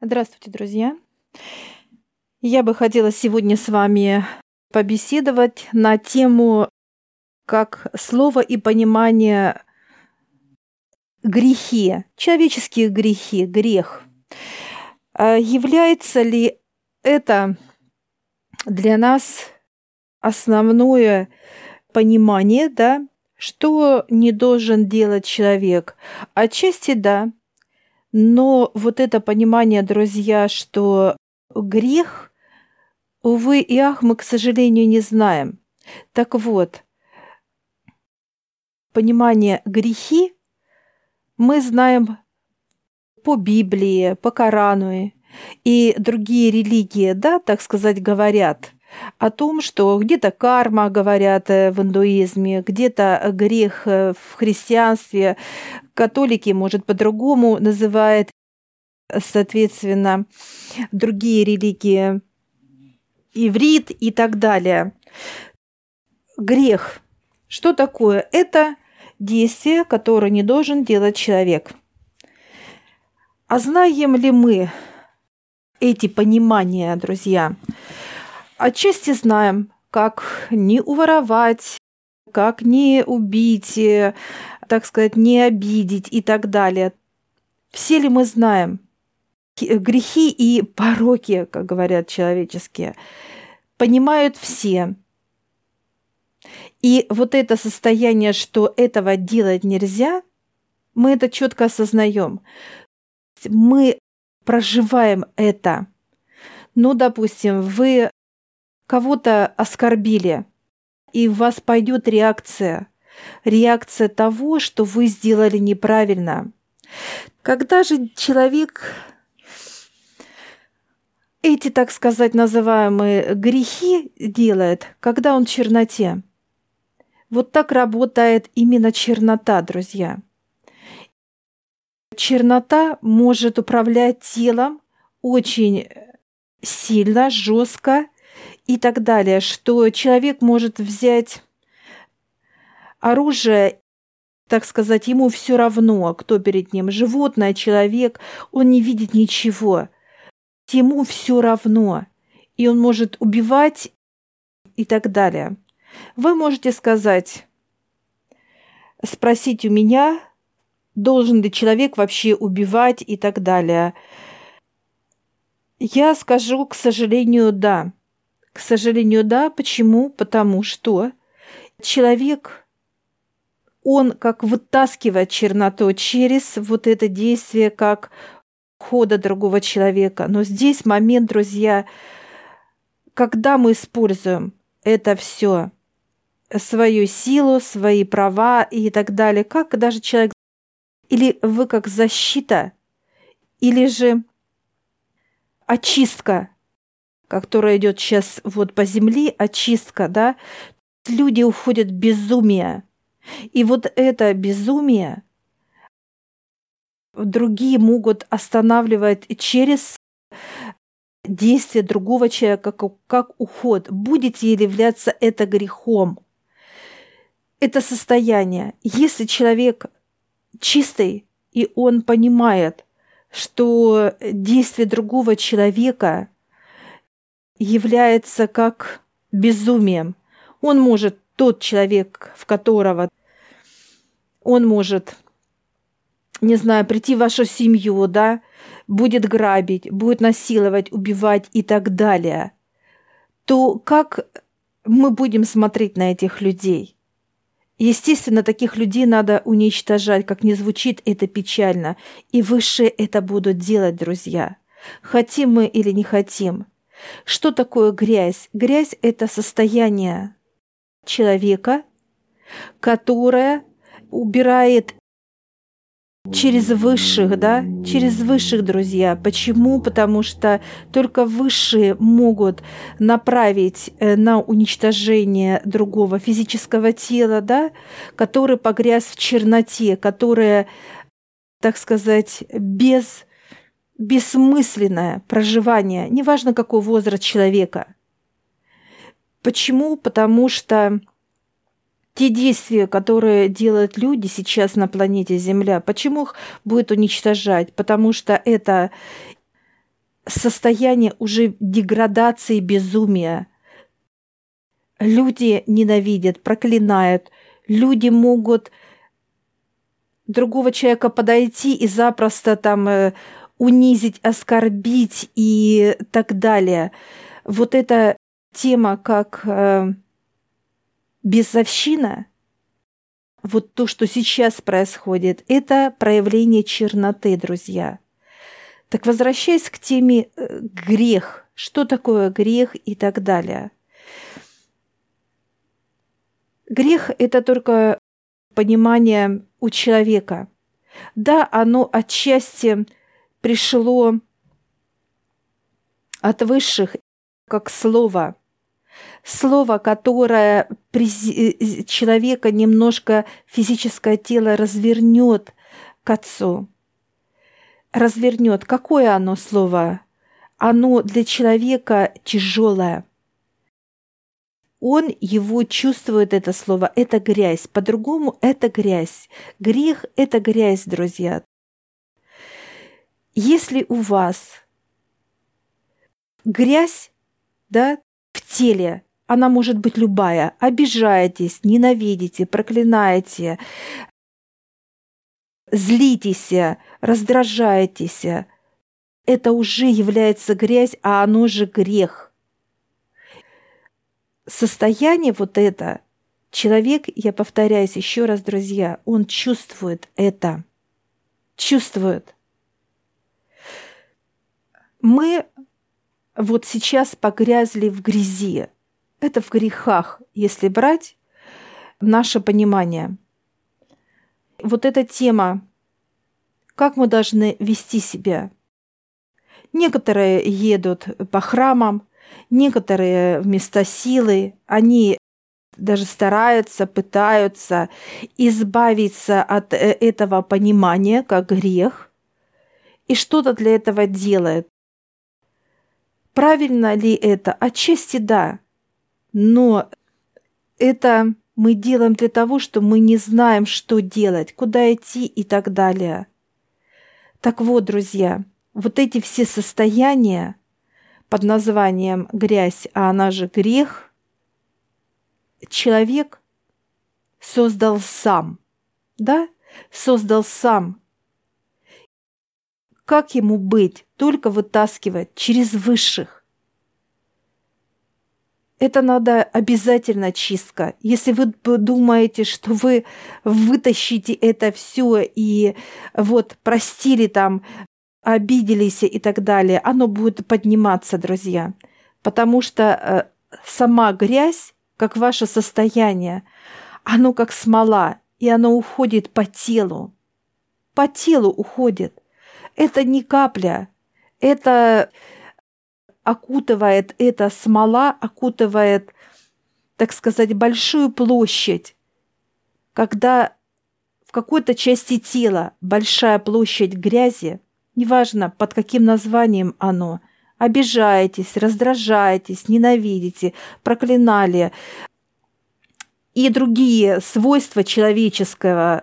Здравствуйте, друзья! Я бы хотела сегодня с вами побеседовать на тему, как слово и понимание грехи, человеческие грехи, грех. А является ли это для нас основное понимание, да, что не должен делать человек? Отчасти да, но вот это понимание, друзья, что грех, увы и ах, мы, к сожалению, не знаем. Так вот, понимание грехи мы знаем по Библии, по Корану и другие религии, да, так сказать, говорят о том, что где-то карма, говорят э, в индуизме, где-то грех э, в христианстве, католики, может, по-другому называют, соответственно, другие религии, иврит и так далее. Грех. Что такое? Это действие, которое не должен делать человек. А знаем ли мы эти понимания, друзья? Отчасти знаем, как не уворовать, как не убить, так сказать, не обидеть и так далее. Все ли мы знаем грехи и пороки, как говорят человеческие, понимают все. И вот это состояние, что этого делать нельзя, мы это четко осознаем. Мы проживаем это. Ну, допустим, вы кого-то оскорбили, и у вас пойдет реакция – реакция того, что вы сделали неправильно. Когда же человек эти, так сказать, называемые грехи делает, когда он в черноте. Вот так работает именно чернота, друзья. Чернота может управлять телом очень сильно, жестко и так далее, что человек может взять оружие, так сказать, ему все равно, кто перед ним, животное, человек, он не видит ничего. Ему все равно, и он может убивать и так далее. Вы можете сказать, спросить у меня, должен ли человек вообще убивать и так далее. Я скажу, к сожалению, да. К сожалению, да. Почему? Потому что человек он как вытаскивает черноту через вот это действие, как хода другого человека. Но здесь момент, друзья, когда мы используем это все, свою силу, свои права и так далее, как даже человек, или вы как защита, или же очистка, которая идет сейчас вот по земле, очистка, да, люди уходят в безумие, и вот это безумие другие могут останавливать через действие другого человека, как, как уход. Будете ли являться это грехом? Это состояние. Если человек чистый, и он понимает, что действие другого человека является как безумием, он может, тот человек, в которого он может, не знаю, прийти в вашу семью, да, будет грабить, будет насиловать, убивать и так далее, то как мы будем смотреть на этих людей? Естественно, таких людей надо уничтожать, как не звучит это печально, и высшие это будут делать, друзья. Хотим мы или не хотим. Что такое грязь? Грязь – это состояние человека, которое убирает через высших, да, через высших, друзья. Почему? Потому что только высшие могут направить э, на уничтожение другого физического тела, да, который погряз в черноте, которое, так сказать, без бессмысленное проживание, неважно какой возраст человека. Почему? Потому что те действия, которые делают люди сейчас на планете Земля, почему их будет уничтожать? Потому что это состояние уже деградации, безумия. Люди ненавидят, проклинают. Люди могут другого человека подойти и запросто там э, унизить, оскорбить и так далее. Вот эта тема как э, безовщина, вот то, что сейчас происходит, это проявление черноты, друзья. Так возвращаясь к теме э, грех, что такое грех и так далее. Грех – это только понимание у человека. Да, оно отчасти пришло от высших, как слово. Слово, которое э, человека немножко физическое тело развернет к Отцу. Развернет. Какое оно слово? Оно для человека тяжелое. Он его чувствует, это слово, это грязь. По-другому это грязь. Грех – это грязь, друзья. Если у вас грязь, да, в теле, она может быть любая. Обижаетесь, ненавидите, проклинаете, злитесь, раздражаетесь. Это уже является грязь, а оно же грех. Состояние вот это, человек, я повторяюсь еще раз, друзья, он чувствует это. Чувствует. Мы вот сейчас погрязли в грязи. Это в грехах, если брать наше понимание. Вот эта тема, как мы должны вести себя. Некоторые едут по храмам, некоторые вместо силы, они даже стараются, пытаются избавиться от э, этого понимания как грех и что-то для этого делают. Правильно ли это? Отчасти да. Но это мы делаем для того, что мы не знаем, что делать, куда идти и так далее. Так вот, друзья, вот эти все состояния под названием грязь, а она же грех, человек создал сам, да, создал сам как ему быть? Только вытаскивать через высших. Это надо обязательно чистка. Если вы думаете, что вы вытащите это все и вот простили там, обиделись и так далее, оно будет подниматься, друзья. Потому что э, сама грязь, как ваше состояние, оно как смола, и оно уходит по телу. По телу уходит. Это не капля, это окутывает, эта смола окутывает, так сказать, большую площадь. Когда в какой-то части тела большая площадь грязи, неважно под каким названием оно, обижаетесь, раздражаетесь, ненавидите, проклинали, и другие свойства человеческого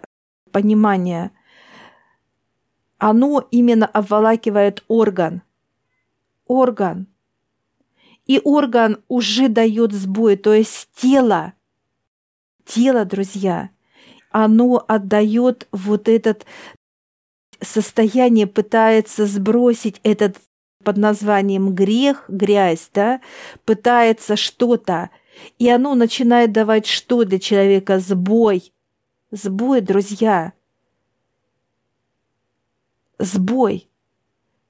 понимания – оно именно обволакивает орган. Орган. И орган уже дает сбой, то есть тело, тело, друзья, оно отдает вот этот состояние, пытается сбросить этот под названием грех, грязь, да, пытается что-то, и оно начинает давать что для человека? Сбой. Сбой, друзья сбой.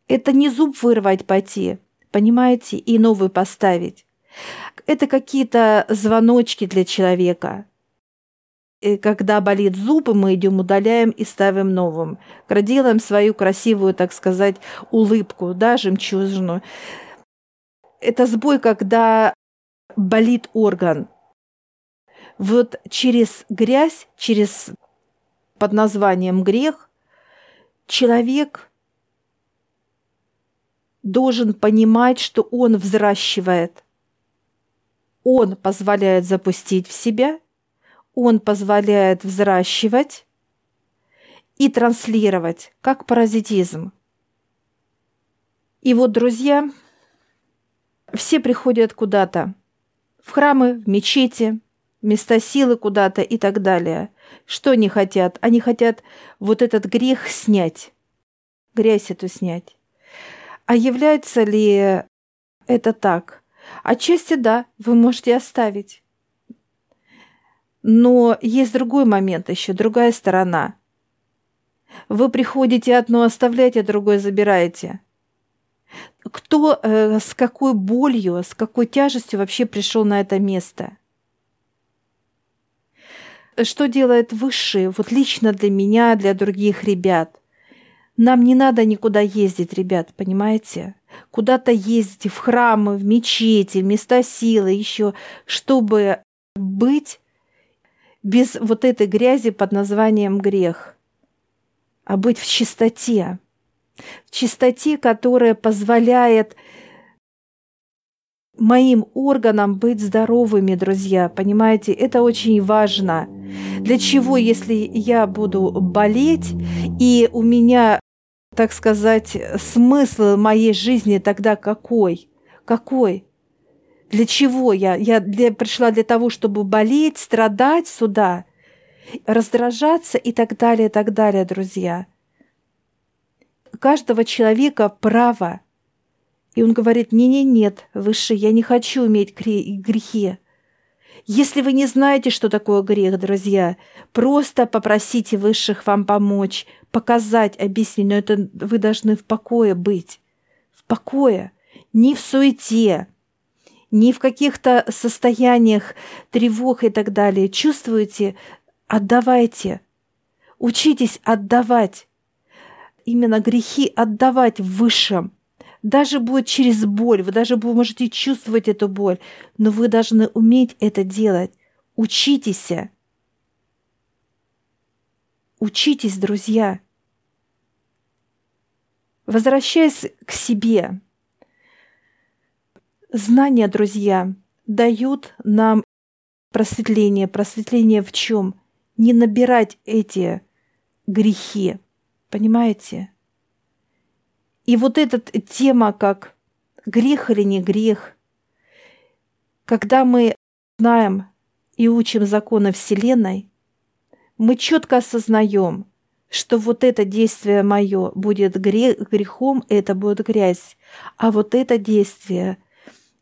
Это не зуб вырвать пойти, понимаете, и новый поставить. Это какие-то звоночки для человека. И когда болит зуб, мы идем, удаляем и ставим новым. Делаем свою красивую, так сказать, улыбку, да, жемчужину. Это сбой, когда болит орган. Вот через грязь, через под названием грех, человек должен понимать, что он взращивает. Он позволяет запустить в себя, он позволяет взращивать и транслировать, как паразитизм. И вот, друзья, все приходят куда-то, в храмы, в мечети, места силы куда-то и так далее. Что они хотят? Они хотят вот этот грех снять, грязь эту снять. А является ли это так? Отчасти да, вы можете оставить. Но есть другой момент еще, другая сторона. Вы приходите одно оставляете, другое забираете. Кто э, с какой болью, с какой тяжестью вообще пришел на это место? Что делает высший, вот лично для меня, для других ребят? Нам не надо никуда ездить, ребят, понимаете? Куда-то ездить в храмы, в мечети, в места силы, еще, чтобы быть без вот этой грязи под названием грех, а быть в чистоте. В чистоте, которая позволяет моим органам быть здоровыми, друзья. Понимаете, это очень важно. Для чего, если я буду болеть, и у меня так сказать, смысл моей жизни тогда какой? Какой? Для чего я? Я для, пришла для того, чтобы болеть, страдать сюда, раздражаться и так далее, и так далее, друзья. У каждого человека право. И он говорит, не-не, нет, выше, я не хочу иметь грехи. Если вы не знаете, что такое грех, друзья, просто попросите высших вам помочь, показать, объяснить, но это вы должны в покое быть. В покое, не в суете, не в каких-то состояниях тревог и так далее. Чувствуете, отдавайте. Учитесь отдавать. Именно грехи отдавать в высшем даже будет через боль, вы даже можете чувствовать эту боль, но вы должны уметь это делать. Учитесь. Учитесь, друзья. Возвращаясь к себе, знания, друзья, дают нам просветление. Просветление в чем? Не набирать эти грехи. Понимаете? И вот эта тема, как грех или не грех, когда мы знаем и учим законы Вселенной, мы четко осознаем, что вот это действие мое будет грехом, это будет грязь, а вот это действие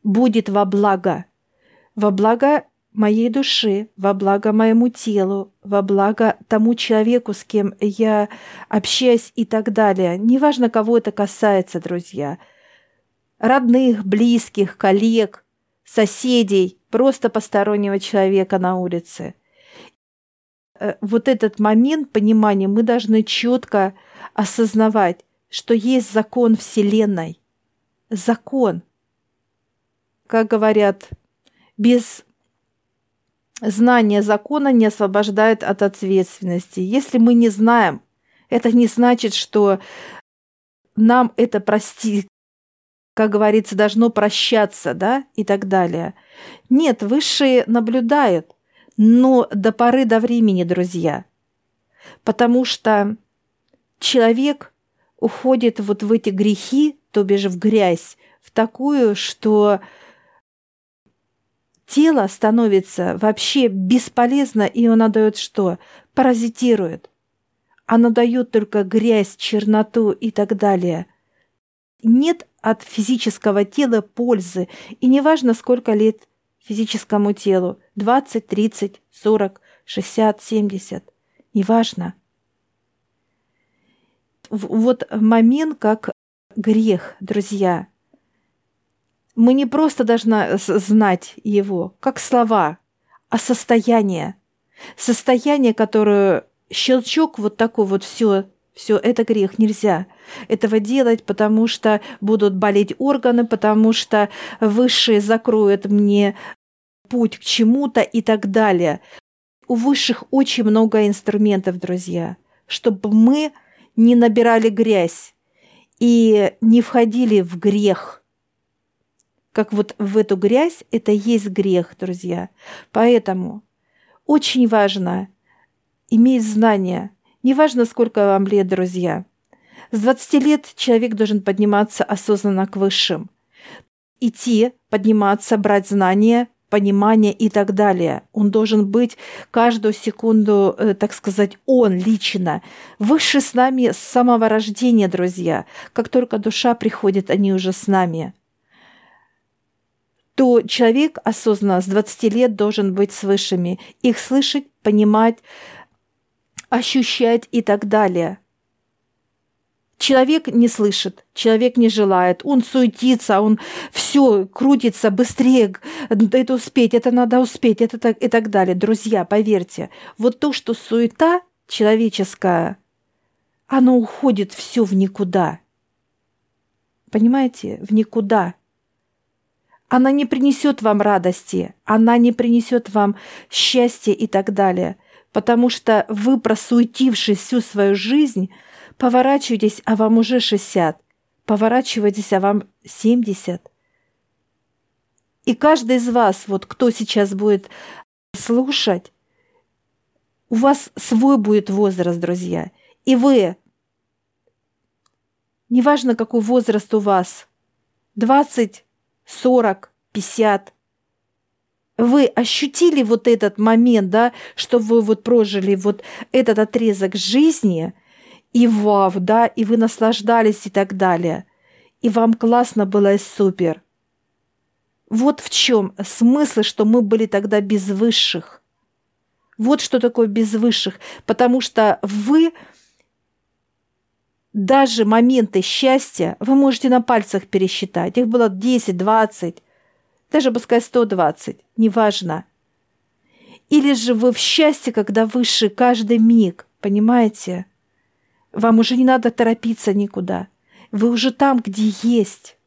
будет во благо, во благо моей души, во благо моему телу, во благо тому человеку, с кем я общаюсь и так далее. Неважно, кого это касается, друзья. Родных, близких, коллег, соседей, просто постороннего человека на улице. Э, вот этот момент понимания мы должны четко осознавать, что есть закон Вселенной. Закон. Как говорят, без Знание закона не освобождает от ответственности. Если мы не знаем, это не значит, что нам это простить, как говорится, должно прощаться, да, и так далее. Нет, высшие наблюдают, но до поры до времени, друзья. Потому что человек уходит вот в эти грехи, то бишь в грязь, в такую, что тело становится вообще бесполезно, и оно дает что? Паразитирует. Оно дает только грязь, черноту и так далее. Нет от физического тела пользы, и неважно, сколько лет физическому телу, 20, 30, 40, 60, 70, неважно. Вот момент как грех, друзья – мы не просто должны знать его, как слова, а состояние. Состояние, которое щелчок вот такой вот все, все это грех, нельзя этого делать, потому что будут болеть органы, потому что высшие закроют мне путь к чему-то и так далее. У высших очень много инструментов, друзья, чтобы мы не набирали грязь и не входили в грех – как вот в эту грязь, это есть грех, друзья. Поэтому очень важно иметь знания. Неважно, сколько вам лет, друзья. С 20 лет человек должен подниматься осознанно к высшим. Идти, подниматься, брать знания, понимание и так далее. Он должен быть каждую секунду, э, так сказать, он лично. Выше с нами с самого рождения, друзья. Как только душа приходит, они уже с нами. То человек осознанно с 20 лет должен быть с высшими, их слышать, понимать, ощущать и так далее – Человек не слышит, человек не желает, он суетится, он все крутится быстрее, это успеть, это надо успеть, это так и так далее. Друзья, поверьте, вот то, что суета человеческая, оно уходит все в никуда. Понимаете, в никуда. Она не принесет вам радости, она не принесет вам счастья и так далее, потому что вы, просуетившись всю свою жизнь, Поворачивайтесь, а вам уже 60. Поворачивайтесь, а вам 70. И каждый из вас, вот кто сейчас будет слушать, у вас свой будет возраст, друзья. И вы, неважно какой возраст у вас, 20, 40, 50, вы ощутили вот этот момент, да, что вы вот прожили вот этот отрезок жизни – и вау, да, и вы наслаждались и так далее. И вам классно было и супер. Вот в чем смысл, что мы были тогда без высших. Вот что такое без высших. Потому что вы даже моменты счастья вы можете на пальцах пересчитать. Их было 10, 20, даже пускай 120, неважно. Или же вы в счастье, когда выше каждый миг, понимаете? Вам уже не надо торопиться никуда. Вы уже там, где есть.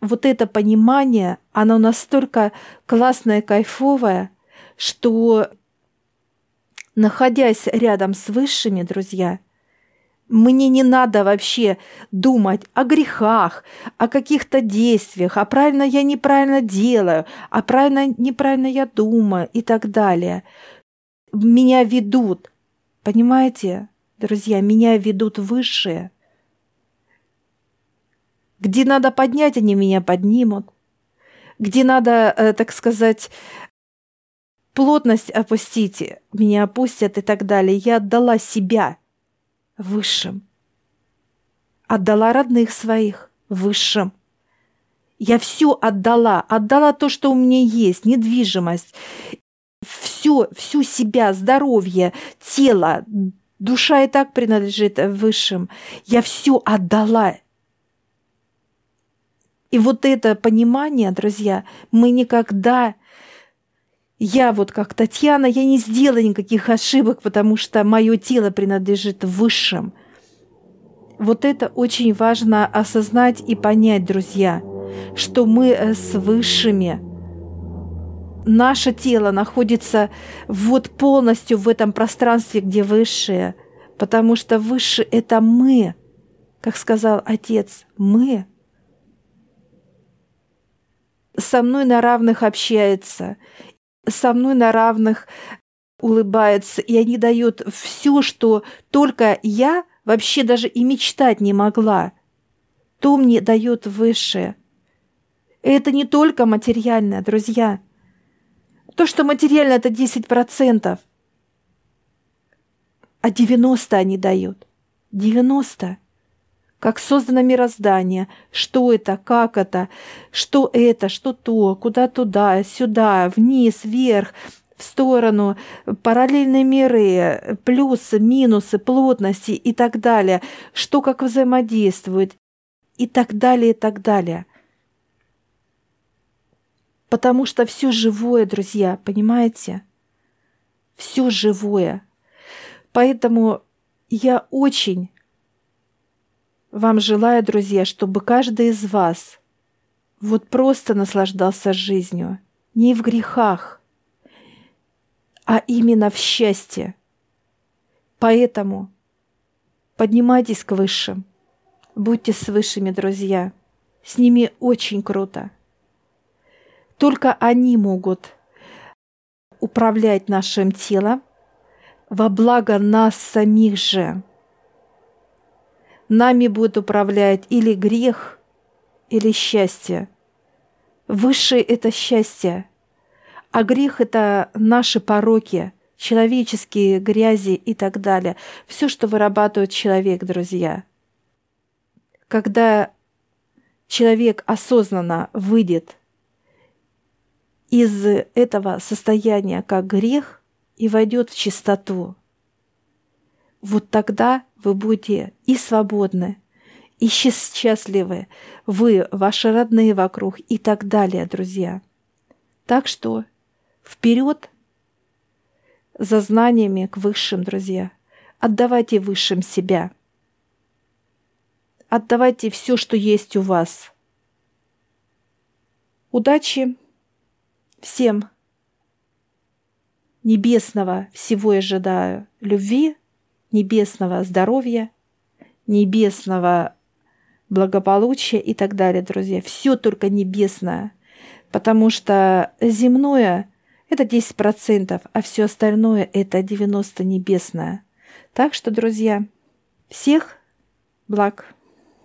Вот это понимание, оно настолько классное, кайфовое, что, находясь рядом с высшими, друзья, мне не надо вообще думать о грехах, о каких-то действиях, а правильно я неправильно делаю, а правильно неправильно я думаю и так далее. Меня ведут, понимаете? Друзья, меня ведут высшие. Где надо поднять, они меня поднимут. Где надо, э, так сказать, плотность опустить, меня опустят и так далее. Я отдала себя высшим. Отдала родных своих высшим. Я все отдала, отдала то, что у меня есть, недвижимость, все, всю себя, здоровье, тело, Душа и так принадлежит высшим. Я все отдала. И вот это понимание, друзья, мы никогда... Я вот как Татьяна, я не сделаю никаких ошибок, потому что мое тело принадлежит высшим. Вот это очень важно осознать и понять, друзья, что мы э, с высшими – наше тело находится вот полностью в этом пространстве, где высшее, потому что выше – это мы, как сказал Отец, мы. Со мной на равных общается, со мной на равных улыбается, и они дают все, что только я вообще даже и мечтать не могла. То мне дает высшее. Это не только материальное, друзья – то, что материально, это 10%. А 90 они дают. 90. Как создано мироздание, что это, как это, что это, что то, куда туда, сюда, вниз, вверх, в сторону, параллельные миры, плюсы, минусы, плотности и так далее, что как взаимодействует и так далее, и так далее – Потому что все живое, друзья, понимаете? Все живое. Поэтому я очень вам желаю, друзья, чтобы каждый из вас вот просто наслаждался жизнью. Не в грехах, а именно в счастье. Поэтому поднимайтесь к высшим. Будьте с высшими, друзья. С ними очень круто. Только они могут управлять нашим телом во благо нас самих же. Нами будет управлять или грех, или счастье. Высшее – это счастье, а грех – это наши пороки, человеческие грязи и так далее. Все, что вырабатывает человек, друзья. Когда человек осознанно выйдет из этого состояния как грех и войдет в чистоту, вот тогда вы будете и свободны, и счастливы, вы, ваши родные вокруг и так далее, друзья. Так что вперед за знаниями к высшим, друзья. Отдавайте высшим себя. Отдавайте все, что есть у вас. Удачи всем небесного всего ожидаю любви, небесного здоровья, небесного благополучия и так далее, друзья. Все только небесное, потому что земное – это 10%, а все остальное – это 90% небесное. Так что, друзья, всех благ!